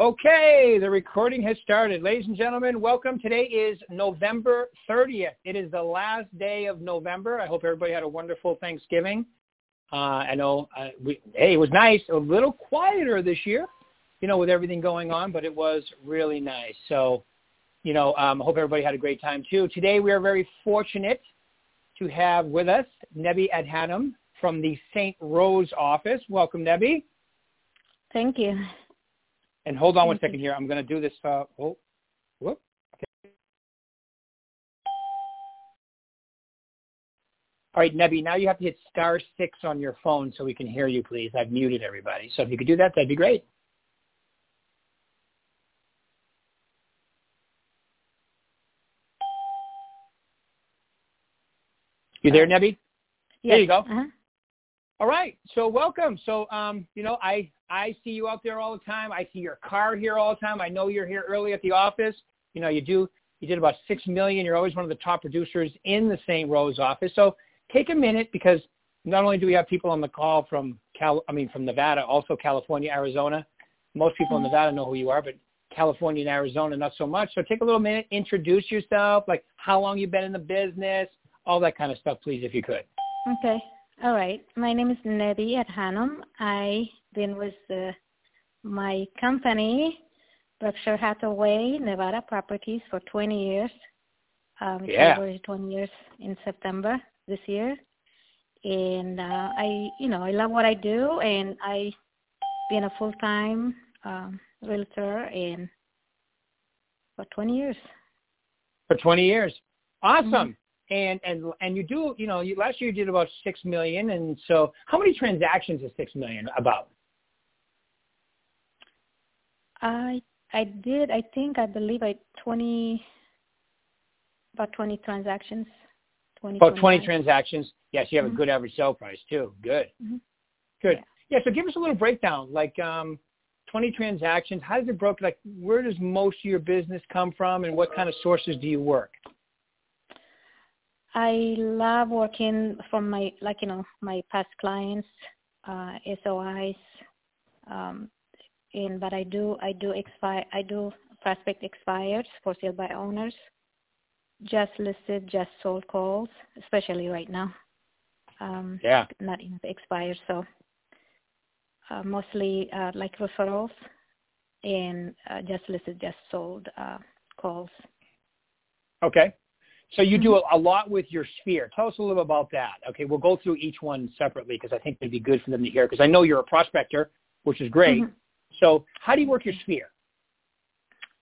Okay, the recording has started. Ladies and gentlemen, welcome. Today is November 30th. It is the last day of November. I hope everybody had a wonderful Thanksgiving. Uh, I know, uh, we, hey, it was nice. A little quieter this year, you know, with everything going on, but it was really nice. So, you know, um, I hope everybody had a great time too. Today we are very fortunate to have with us Nebi Adhanom from the St. Rose office. Welcome, Nebi. Thank you. And hold on one second here. I'm going to do this. Uh, oh, whoop. Okay. All right, Nebi, now you have to hit star six on your phone so we can hear you, please. I've muted everybody. So if you could do that, that'd be great. You there, Nebi? Yes. There you go. Uh-huh. All right. So welcome. So um, you know, I I see you out there all the time. I see your car here all the time. I know you're here early at the office. You know, you do you did about six million. You're always one of the top producers in the St. Rose office. So take a minute because not only do we have people on the call from Cal, I mean from Nevada, also California, Arizona. Most people in Nevada know who you are, but California and Arizona not so much. So take a little minute, introduce yourself, like how long you've been in the business, all that kind of stuff, please, if you could. Okay. All right. My name is Nebi Adhanom. I've been with uh, my company, Berkshire Hathaway Nevada Properties, for 20 years. Um, Yeah. celebrated 20 years in September this year. And uh, I, you know, I love what I do, and I been a full-time um, realtor and for 20 years. for 20 years. Awesome. Mhm. And and and you do, you know, you last year you did about 6 million and so how many transactions is 6 million about? I I did. I think I believe I 20 about 20 transactions. 20, About 20 29. transactions. Yes, you have a Mhm. good average sale price too. Good. Mhm. Good. Yeah. Yeah, so give us a little breakdown like um 20 transactions, how does it broke like where does most of your business come from and what kind of sources do you work? I love working from my like you know my past clients, uh, SOIs, um, and but I do I do expire I do prospect expires for sale by owners, just listed, just sold calls, especially right now. Um, Yeah. not in expired, so uh, mostly uh, like referrals and uh, just listed, just sold uh, calls. Okay. So you do a, a lot with your sphere. Tell us a little about that. Okay, we'll go through each one separately because I think it'd be good for them to hear because I know you're a prospector, which is great. Mhm. So how do you work your sphere?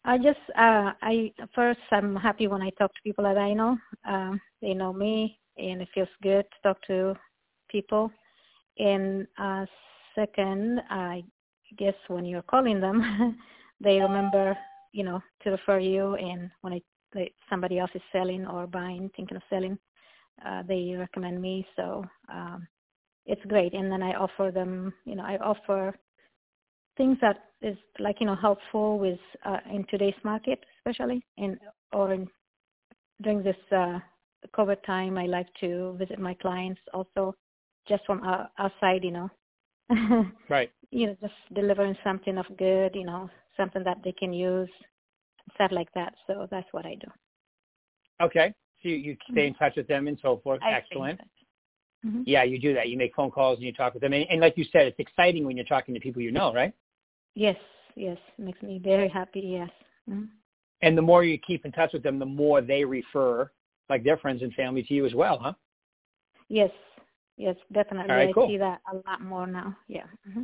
I just uh I first I'm happy when I talk to people that I know. Um they know me and it feels good to talk to people. And uh second, I guess when you're calling them they remember, you know, to refer you and when I somebody else is selling or buying, thinking of selling, uh they recommend me. So um it's great. And then I offer them, you know, I offer things that is like you know helpful with uh, in today's market, especially in or in during this uh, COVID time. I like to visit my clients also, just from uh, outside, you know, Right. you know, just delivering something of good, you know, something that they can use, stuff like that. So that's what I do. Okay. So you, you stay in touch with them and so forth. I Excellent. Mm-hmm. Yeah, you do that. You make phone calls and you talk with them. And, and like you said, it's exciting when you're talking to people you know, right? Yes, yes, makes me very happy. Yes. hmm And the more you keep in touch with them, the more they refer, like their friends and family, to you as well, huh? Yes, yes, definitely. Right, I cool. see that a lot more now. Yeah. hmm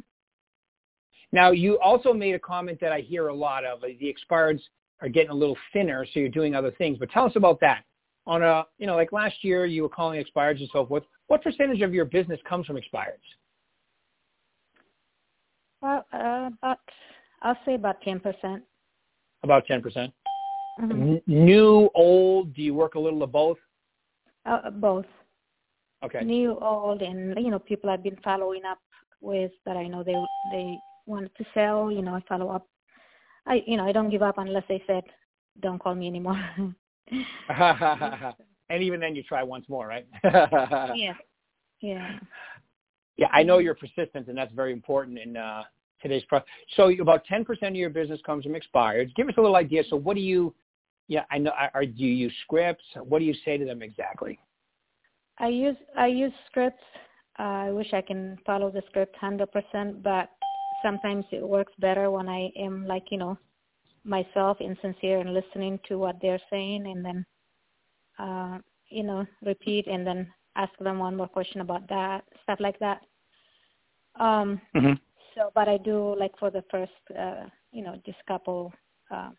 Now, you also made a comment that I hear a lot of. The expireds are getting a little thinner, so you're doing other things. But tell us about that. On a, you know, like last year, you were calling expireds and so forth. What percentage of your business comes from expireds? Well, uh, about I'll say about ten percent. About 10%. percent Mm-hmm. N- new, old, do you work a little of both? Uh, both Okay. new, old, and you know people I've been following up with that I know they they wanted to sell. You know, I follow up. I you know I don't give up unless they said don't call me anymore. and even then you try once more, right? yeah, yeah. Yeah, I know you're persistent, and that's very important in uh, today's pro. So about 10% of your business comes from expired. Give us a little idea. So what do you, yeah, I know, are, do you use scripts? What do you say to them exactly? I use I use scripts. Uh, I wish I can follow the script 100%, but sometimes it works better when I am like you know myself insincere and listening to what they're saying, and then uh, you know repeat and then ask them one more question about that stuff like that. Um, mm-hmm. So, but I do like for the first uh, you know just couple. Uh,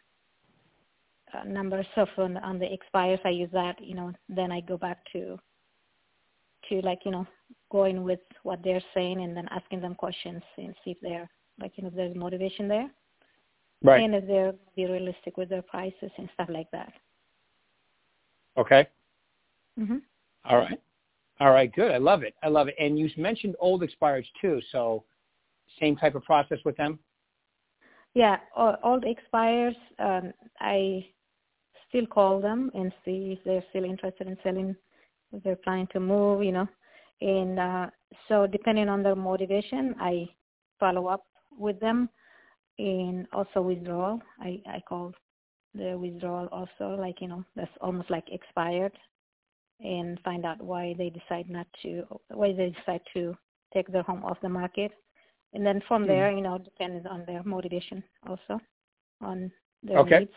uh, numbers of on, on the expires I use that you know then I go back to to like you know going with what they're saying and then asking them questions and see if they're like you know if there's motivation there. Right. And if they're be realistic with their prices and stuff like that. Okay. Mhm all right. All right good. I love it. I love it. And you mentioned old expires too. So same type of process with them? Yeah. Old expires um i still call them and see if they're still interested in selling if they're planning to move, you know. And uh, so depending on their motivation, I follow up with them and also withdrawal. I, I call the withdrawal also like, you know, that's almost like expired and find out why they decide not to, why they decide to take their home off the market. And then from mm-hmm. there, you know, depends on their motivation also, on their okay. needs.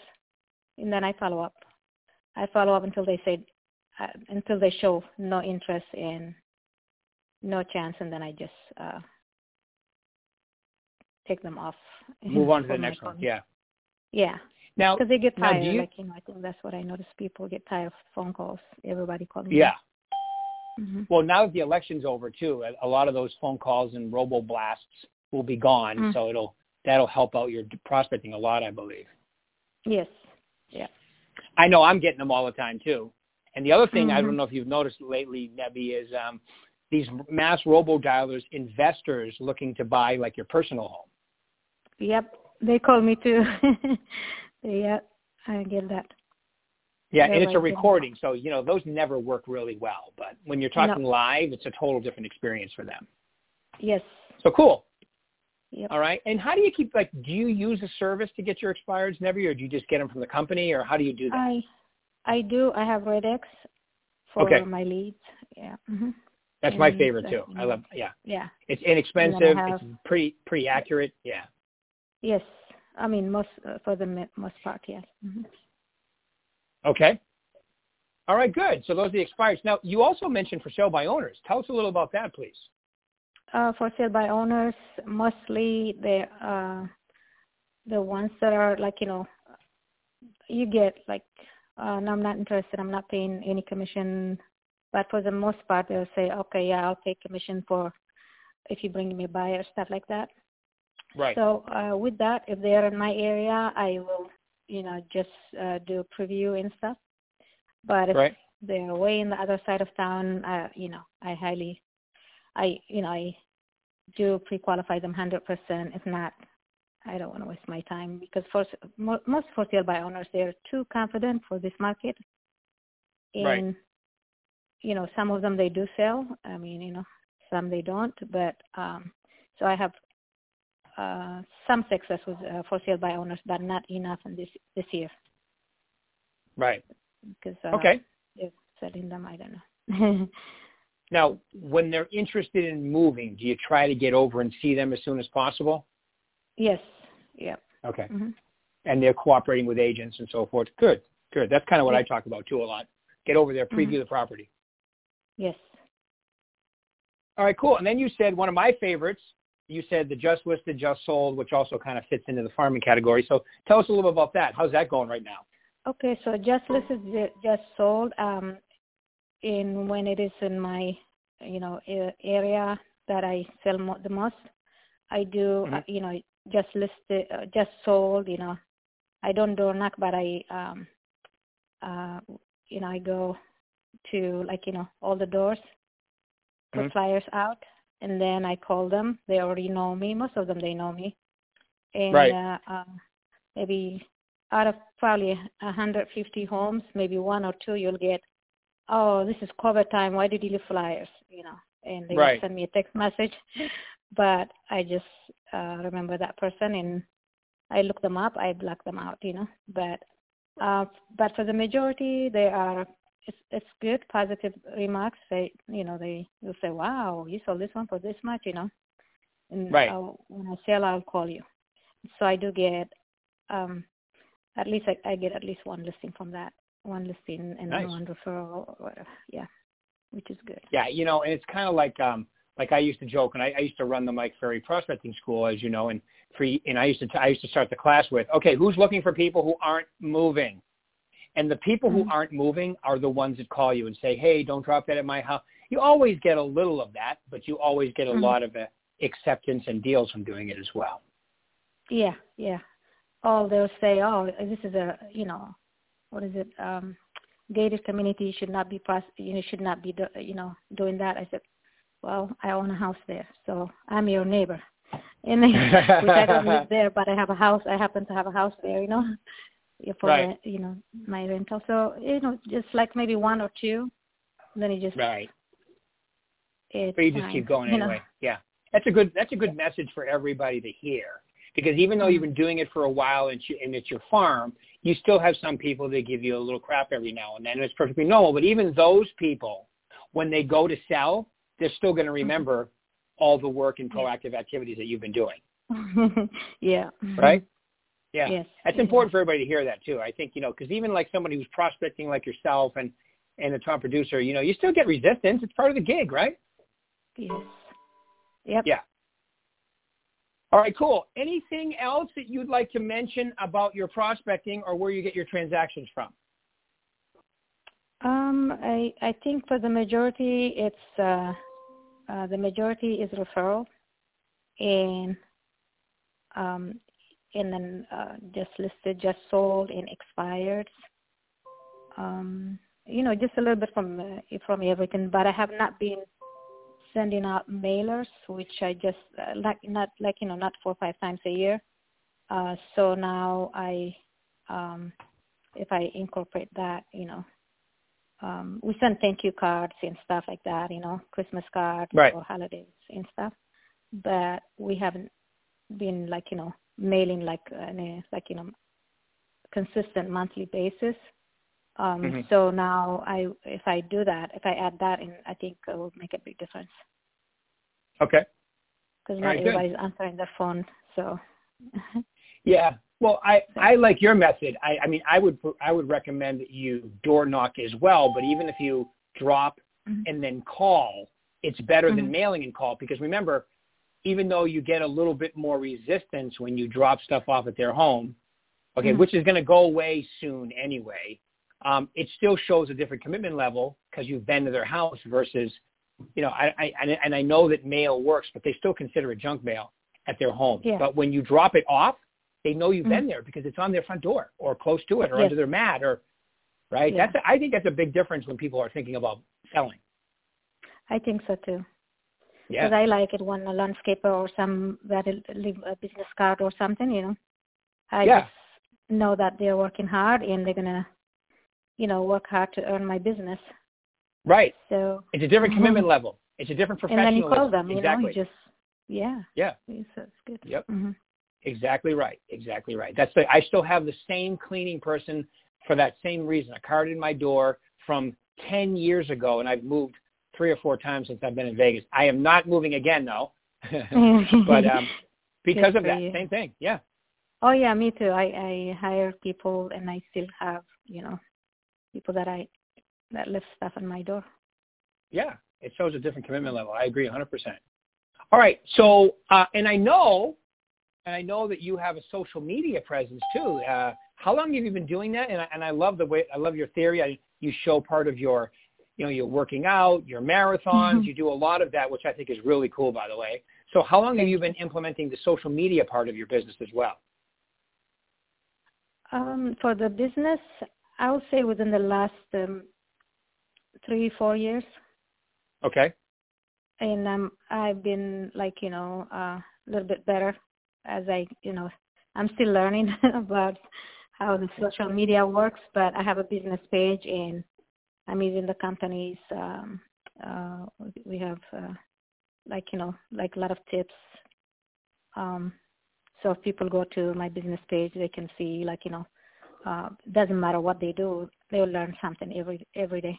And then I follow up. I follow up until they say uh, until they show no interest in no chance and then I just uh take them off. Move on to the next one. Yeah. Yeah. Now, because they get tired. You, like you know, I think that's what I notice. People get tired of phone calls. Everybody calling. Yeah. Mm-hmm. Well, now that the election's over too, a, a lot of those phone calls and robo blasts will be gone. Mm-hmm. So it'll that'll help out your prospecting a lot, I believe. Yes. Yeah. I know I'm getting them all the time too. And the other thing mm-hmm. I don't know if you've noticed lately, Nebi, is um, these mass robo dialers, investors looking to buy like your personal home. Yep, they call me too. yeah, I get that. Yeah, They're and it's a recording, so you know those never work really well. But when you're talking no. live, it's a total different experience for them. Yes. So cool. Yep. All right. And how do you keep like? Do you use a service to get your expireds, Nebi, or do you just get them from the company, or how do you do that? I I do. I have Red-X for okay. my leads. Yeah. Mm-hmm. That's my favorite too. I love. Yeah. Yeah. It's inexpensive. Have, it's pretty pretty accurate. Yeah. Yes. I mean, most uh, for the most part, yes. Mm-hmm. Okay. All right. Good. So those are the expires. Now, you also mentioned for sale by owners. Tell us a little about that, please. Uh, for sale by owners, mostly the uh, the ones that are like you know, you get like uh, no, I'm not interested. I'm not paying any commission. But for the most part, they'll say, okay, yeah, I'll pay commission for if you bring me a buyer, stuff like that. Right. So uh, with that, if they're in my area, I will, you know, just uh, do a preview and stuff. But if right. they're way in the other side of town, uh, you know, I highly, I, you know, I do pre-qualify them 100%. If not, I don't want to waste my time because for most for sale by owners they're too confident for this market, and right. You know some of them they do sell. I mean you know some they don't, but um, so I have uh, some success with uh, for sale by owners, but not enough in this this year. Right. Because uh, okay, they're selling them. I don't know. now, when they're interested in moving, do you try to get over and see them as soon as possible? Yes. Yep. Okay. Mm-hmm. And they're cooperating with agents and so forth. Good. Good. That's kind of what I talk about too a lot. Get over there, preview mm-hmm. the property. Yes. All right, cool. And then you said one of my favorites. You said the just listed, just sold, which also kind of fits into the farming category. So tell us a little bit about that. How's that going right now? Okay, so just listed, just sold. Um, in when it is in my, you know, area that I sell mo- the most, I do, mm-hmm. uh, you know, just listed, uh, just sold. You know, I don't door knock, but I, um, uh, you know, I go to like you know all the doors, put mm-hmm. flyers out, and then I call them. They already know me. Most of them they know me, and right. uh, uh, maybe out of probably 150 homes, maybe one or two you'll get. Oh, this is cover time. Why did you leave flyers? You know, and they right. send me a text message but I just uh, remember that person and I look them up. I block them out, you know. But uh, but for the majority, they are it's it's good positive remarks. They you know they will say, "Wow, you sold this one for this much," you know. And right. I'll, when I sell, I'll call you. So I do get um at least I, I get at least one listing from that, one listing and nice. one referral or whatever. Yeah, which is good. Yeah, you know, and it's kind of like um like I used to joke, and I, I used to run the Mike Ferry Prospecting School, as you know, and for and I used to t- I used to start the class with, okay, who's looking for people who aren't moving, and the people mm-hmm. who aren't moving are the ones that call you and say, hey, don't drop that at my house. You always get a little of that, but you always get a mm-hmm. lot of uh, acceptance and deals from doing it as well. Yeah, yeah. Oh, they'll say, oh, this is a you know, what is it? Um, gated community should not be pros- you know should not be do- you know doing that. I said, well, I own a house there, so I'm your neighbor. And which I don't live there, but I have a house. I happen to have a house there, you know, for right. you know my rental. So you know, just like maybe one or two, then you just right. It's but you just keep going you know? anyway. Yeah, that's a good that's a good message for everybody to hear because even though Mm-hmm. you've been doing it for a while and, you, and it's your farm, you still have some people that give you a little crap every now and then. And it's perfectly normal. But even those people, when they go to sell, they're still going to Mm-hmm. remember all the work and proactive activities that you've been doing. yeah. Mm-hmm. Right? Yeah. Yes. That's important for everybody to hear that too. I think, you know, because even like somebody who's prospecting like yourself and, and a top producer, you know, you still get resistance. It's part of the gig, right? Yes. Yep. Yeah. All right, cool. Anything else that you'd like to mention about your prospecting or where you get your transactions from? Um, I I think for the majority, it's uh, uh, the majority is referral, and um, and then uh, just listed, just sold, and expired. Um, you know, just a little bit from uh, from everything. But I have not been sending out mailers, which I just uh, like not like you know not four or five times a year. Uh, so now I, um, if I incorporate that, you know, um, we send thank you cards and stuff like that, you know, Christmas cards Right. or holidays and stuff. But we haven't been like you know mailing like on a like you know consistent monthly basis. Um, Mhm. So now I, if I do that, if I add that in, I think it will make a big difference Okay. because not right, good. everybody's answering their phone. So Yeah. Well, I, I like your method. I, I mean, I would I would recommend that you door knock as well. But even if you drop Mhm. and then call, it's better than Mhm. mailing and call because remember, even though you get a little bit more resistance when you drop stuff off at their home, okay, Mhm. which is going to go away soon anyway, um, it still shows a different commitment level because you've been to their house versus, you know, I, I and- and I know that mail works, but they still consider it junk mail at their home. Yeah. But when you drop it off, they know you've Mhm. been there because it's on their front door or close to it or Yes. under their mat or right. Yeah. That's a, I think that's a big difference when people are thinking about selling. I think so too. Yeah. Because I like it when a landscaper or some that leave a business card or something, you know. I Yeah. just know that they're working hard and they're gonna, you know, work hard to earn my business. Right. So It's a different Mhm. commitment level. It's a different professional. and then you call them, you exactly. know, you just yeah. Yeah. So it's good. Yep. hmm Exactly right. Exactly right. That's the, I still have the same cleaning person for that same reason. A card in my door from 10 years ago, and I've moved three or four times since I've been in Vegas. I am not moving again, though. but um, because Good of that, you. same thing. Yeah. Oh yeah, me too. I I hire people and I still have, you know, people that I that lift stuff on my door. Yeah. It shows a different commitment level. I agree 100%. All right. So, uh, and I know, and I know that you have a social media presence too. Uh, how long have you been doing that? And I, and I love the way, I love your theory. I, you show part of your, you know, you're working out, your marathons. Mhm. You do a lot of that, which I think is really cool, by the way. So how long have you been implementing the social media part of your business as well? Um, for the business, I would say within the last um, three four years, Okay. and um, I've been like you know uh, a little bit better as I you know I'm still learning about how the social media works, but I have a business page and I'm using the companies. um, uh, we have uh, like you know like a lot of tips. Um, so if people go to my business page, they can see like you know uh, doesn't matter what they do, they will learn something every every day.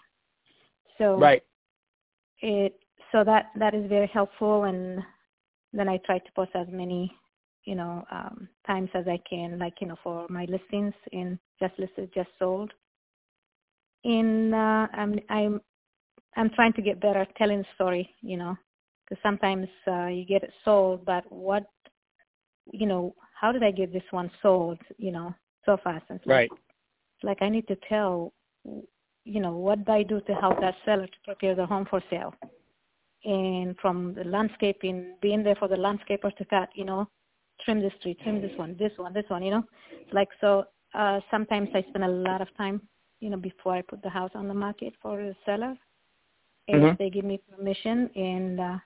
So right. It so that that is very helpful, and then I try to post as many you know um, times as I can, like you know for my listings in just listed, just sold. In uh, I'm I'm I'm trying to get better at telling the story, you know, because sometimes uh, you get it sold, but what, you know, how did I get this one sold, you know, so fast? And right. Like, like I need to tell, you know, what do I do to help that seller to prepare the home for sale? And from the landscaping, being there for the landscaper to cut, you know, trim this tree, trim this one, this one, this one, you know, like so. Uh, sometimes I spend a lot of time, you know, before I put the house on the market for the seller if mm-hmm. they give me permission and uh,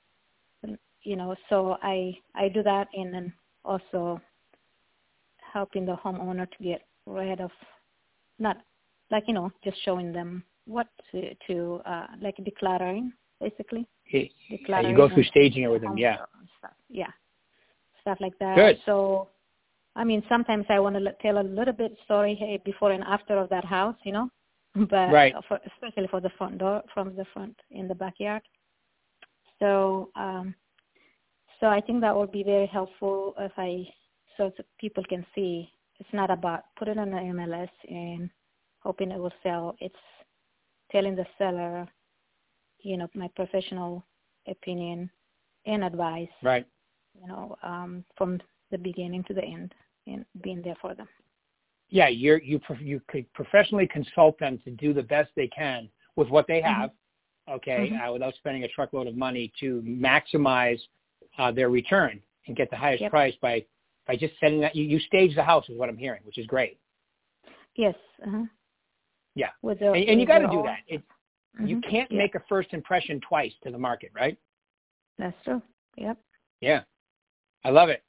you know so i i do that and then also helping the homeowner to get rid of not like you know just showing them what to, to uh like decluttering basically decluttering yeah, you go through staging it with them yeah stuff. yeah stuff like that Good. so i mean sometimes i want to tell a little bit story hey, before and after of that house you know but right. for, especially for the front door from the front in the backyard. So um, so I think that would be very helpful if I so that people can see it's not about putting on the MLS and hoping it will sell. It's telling the seller, you know, my professional opinion and advice. Right. You know, um, from the beginning to the end and being there for them yeah, you're, you you could professionally consult them to do the best they can with what they have, mm-hmm. okay, mm-hmm. Uh, without spending a truckload of money to maximize uh, their return and get the highest yep. price by by just setting that. You, you stage the house is what I'm hearing, which is great. Yes. Uh-huh. Yeah. With the, and, and you got to do that. It, mm-hmm. You can't yeah. make a first impression twice to the market, right? That's true. Yep. Yeah. I love it.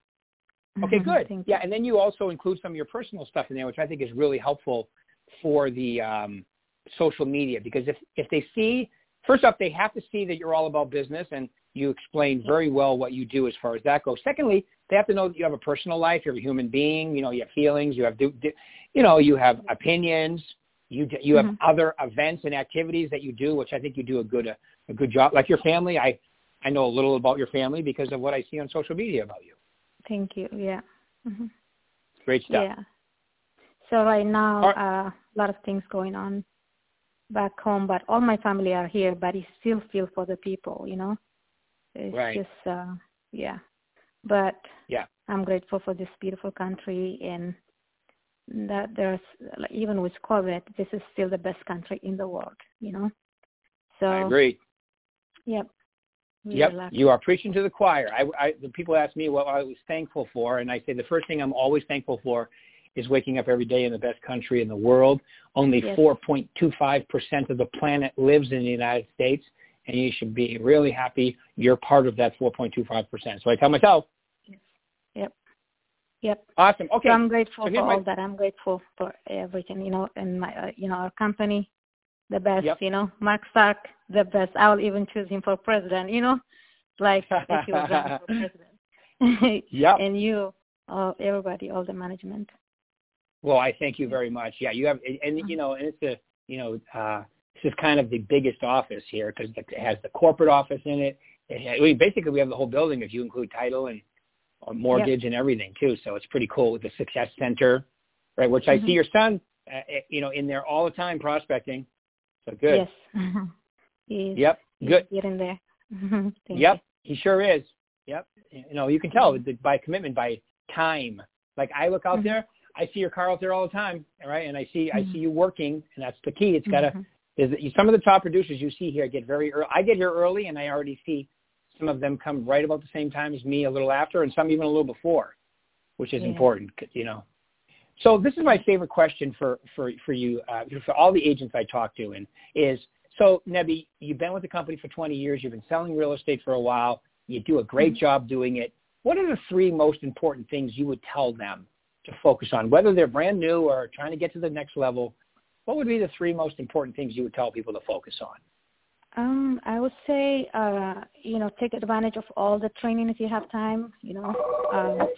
Okay, mm-hmm. good. Yeah, and then you also include some of your personal stuff in there, which I think is really helpful for the um, social media because if if they see first off, they have to see that you're all about business and you explain very well what you do as far as that goes. Secondly, they have to know that you have a personal life. You're a human being. You know, you have feelings. You have, you know, you have opinions. You you have mm-hmm. other events and activities that you do, which I think you do a good a, a good job. Like your family, I I know a little about your family because of what I see on social media about you. Thank you. Yeah. Mm-hmm. Great stuff. Yeah. So right now, uh, a lot of things going on back home, but all my family are here. But I still feel for the people, you know. It's right. just, uh, yeah. But yeah, I'm grateful for this beautiful country and that there's even with COVID, this is still the best country in the world, you know. So I agree. Yep. Yep, you are preaching to the choir. I, I, the people ask me what I was thankful for, and I say the first thing I'm always thankful for is waking up every day in the best country in the world. Only yes. 4.25% of the planet lives in the United States, and you should be really happy you're part of that 4.25%. So I tell myself. Yep. Yep. Awesome. Okay. So I'm grateful so for my... all that. I'm grateful for everything, you know, and my, uh, you know, our company, the best, yep. you know, Mark Stark, the best. I'll even choose him for president, you know, like if he was running for president. yep. and you, uh, everybody, all the management. Well, I thank you very much. Yeah, you have, and you know, and it's a, you know, uh, this is kind of the biggest office here because it has the corporate office in it. it has, I mean, basically, we have the whole building if you include title and mortgage yep. and everything too. So it's pretty cool with the Success Center, right? Which mm-hmm. I see your son, uh, you know, in there all the time prospecting. So good. Yes. he's, yep. He's good. Getting there. yep. You. He sure is. Yep. You know, you can tell mm-hmm. by commitment, by time. Like I look out mm-hmm. there, I see your car out there all the time, right? And I see mm-hmm. I see you working, and that's the key. It's got to mm-hmm. is that some of the top producers you see here get very early. I get here early, and I already see some of them come right about the same time as me, a little after, and some even a little before, which is yeah. important, you know. So this is my favorite question for for for you uh, for all the agents I talk to, and is so Nebi, you've been with the company for 20 years. You've been selling real estate for a while. You do a great mm-hmm. job doing it. What are the three most important things you would tell them to focus on, whether they're brand new or trying to get to the next level? What would be the three most important things you would tell people to focus on? Um, I would say, uh, you know, take advantage of all the training if you have time. You know, um,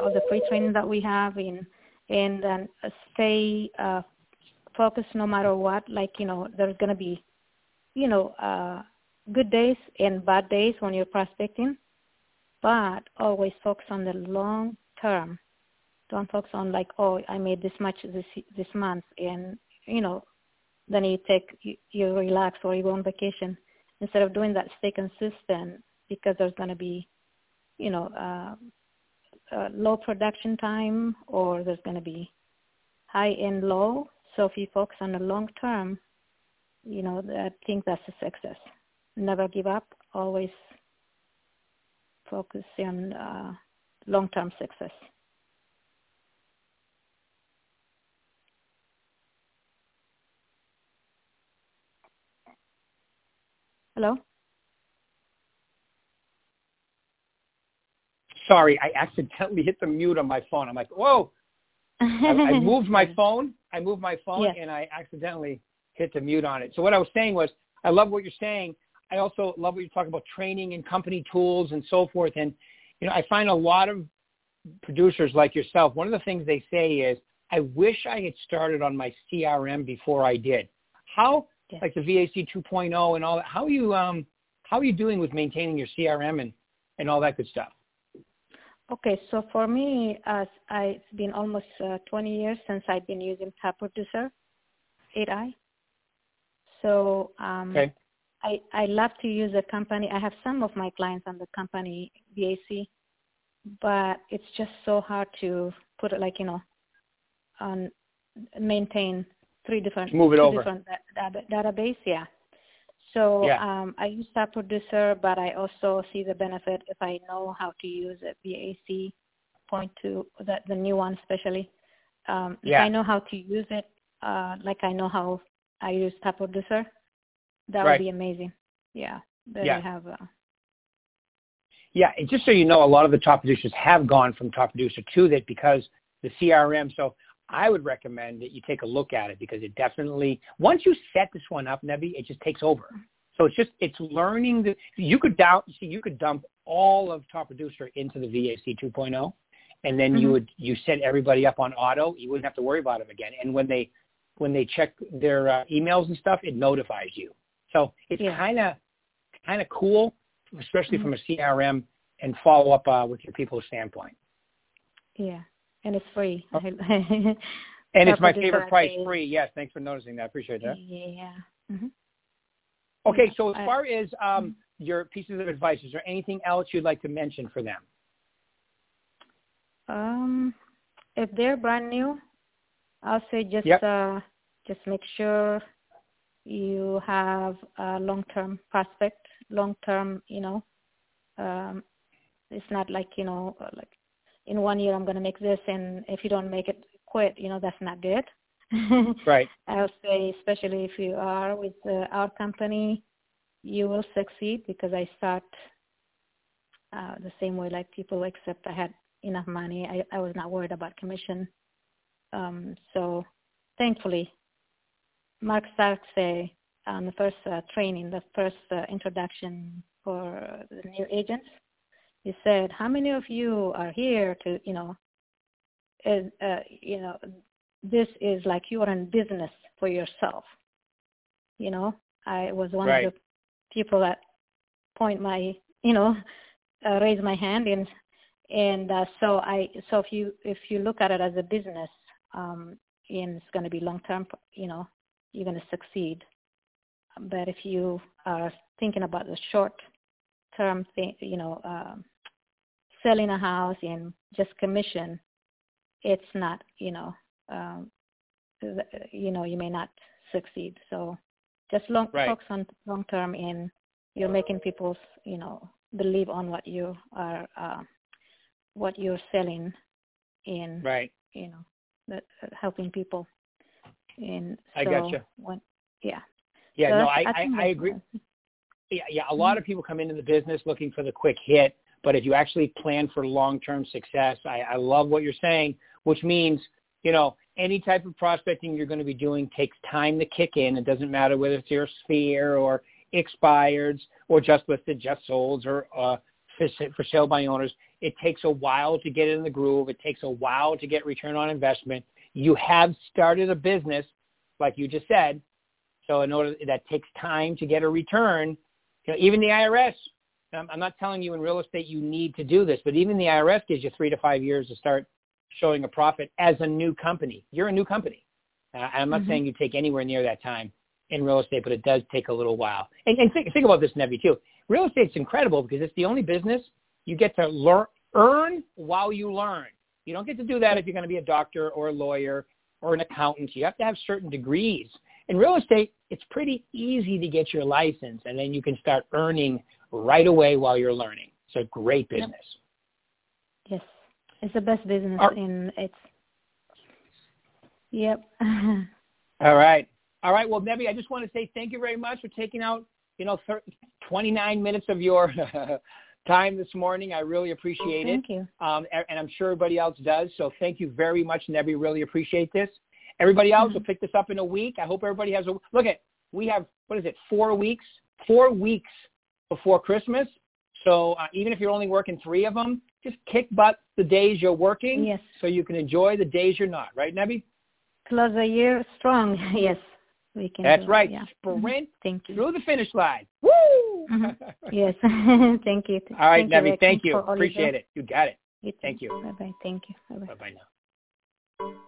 all the free training that we have, in, and then stay uh, focused no matter what. Like, you know, there's gonna be, you know, uh, good days and bad days when you're prospecting, but always focus on the long term. Don't focus on like, oh, I made this much this this month, and you know, then you take you, you relax or you go on vacation instead of doing that stay consistent because there's to be you know uh, uh, low production time or there's going to be high and low. So if you focus on the long term you know i think that's a success. Never give up. Always focus on uh, long term success. Hello? Sorry, I accidentally hit the mute on my phone. I'm like, whoa. I, I moved my phone. I moved my phone yes. and I accidentally hit the mute on it. So what I was saying was, I love what you're saying. I also love what you're talking about training and company tools and so forth. And, you know, I find a lot of producers like yourself, one of the things they say is, I wish I had started on my CRM before I did. How like the VAC 2.0 and all that. How are you um how are you doing with maintaining your CRM and and all that good stuff? Okay, so for me, as I, it's been almost uh, 20 years since I've been using Top Producer 8i. So um, okay. I I love to use a company. I have some of my clients on the company VAC, but it's just so hard to put it like you know, on maintain three different move it over. different database. Yeah. So yeah. um, I use Top Producer, but I also see the benefit if I know how to use it, VAC point two, the, the new one especially. Um, yeah. If I know how to use it, uh, like I know how I use Top Producer, that right. would be amazing. Yeah. Yeah. Have. Uh, yeah, and just so you know, a lot of the top producers have gone from top producer to that because the CRM. So I would recommend that you take a look at it because it definitely once you set this one up, Nebi, it just takes over. So it's just it's learning the you could doubt see you could dump all of Top Producer into the VAC 2.0, and then mm-hmm. you would you set everybody up on auto. You wouldn't have to worry about them again. And when they when they check their uh, emails and stuff, it notifies you. So it's kind of kind of cool, especially mm-hmm. from a CRM and follow up uh, with your people's standpoint. Yeah and it's free. Oh. and it's my favorite price, free. Yes, thanks for noticing that. I appreciate that. Yeah. Mm-hmm. Okay, yeah. so as far as um, mm-hmm. your pieces of advice, is there anything else you'd like to mention for them? Um, if they're brand new, I'll say just yep. uh, just make sure you have a long-term prospect, long-term, you know. Um, it's not like you know, like in one year I'm going to make this, and if you don't make it, quit. You know, that's not good. right. I would say, especially if you are with uh, our company, you will succeed because I start uh, the same way like people, except I had enough money. I, I was not worried about commission. Um, so thankfully, Mark Starks say on the first uh, training, the first uh, introduction for the new agents, he said, "How many of you are here to, you know, uh, you know, this is like you are in business for yourself." You know, I was one right. of the people that point my, you know, uh, raise my hand and and uh, so I so if you if you look at it as a business, um, and it's going to be long term, you know, you're going to succeed. But if you are thinking about the short term thing, you know, um, selling a house and just commission, it's not, you know, um, you know, you may not succeed. So just long right. focus on long term and you're making people, you know, believe on what you are, uh, what you're selling in, right. you know, that, uh, helping people. And so I gotcha. When, yeah. Yeah, so no, I, I, I agree. Yeah, yeah. A lot of people come into the business looking for the quick hit, but if you actually plan for long-term success, I, I love what you're saying, which means, you know, any type of prospecting you're going to be doing takes time to kick in. It doesn't matter whether it's your sphere or expireds or just listed, just sold, or uh, for, for sale by owners. It takes a while to get in the groove. It takes a while to get return on investment. You have started a business, like you just said. So in order that takes time to get a return, you know, even the IRS. I'm not telling you in real estate you need to do this, but even the IRS gives you three to five years to start showing a profit as a new company. You're a new company. Uh, I'm not mm-hmm. saying you take anywhere near that time in real estate, but it does take a little while. And, and think, think about this, Nevi, too. Real estate's incredible because it's the only business you get to learn, earn while you learn. You don't get to do that if you're going to be a doctor or a lawyer or an accountant. You have to have certain degrees. In real estate, it's pretty easy to get your license, and then you can start earning right away while you're learning. It's a great business. Yes, it's the best business Are, in it's. Yep. All right. All right. Well, Nevi, I just want to say thank you very much for taking out, you know, 29 minutes of your time this morning. I really appreciate thank it. Thank you. Um, and I'm sure everybody else does. So thank you very much, Nevi. Really appreciate this. Everybody else mm-hmm. will pick this up in a week. I hope everybody has a look at. We have what is it? Four weeks. Four weeks before Christmas. So uh, even if you're only working three of them, just kick butt the days you're working. Yes. So you can enjoy the days you're not. Right, Nevi? Close the year strong. yes. We can That's right. Yeah. Sprint. Thank you. through the finish line. Woo! Mm-hmm. yes. thank you. All right, thank. You, thank you. Appreciate it. You got it. You thank you. Bye bye. Thank you. Bye bye. Bye bye now.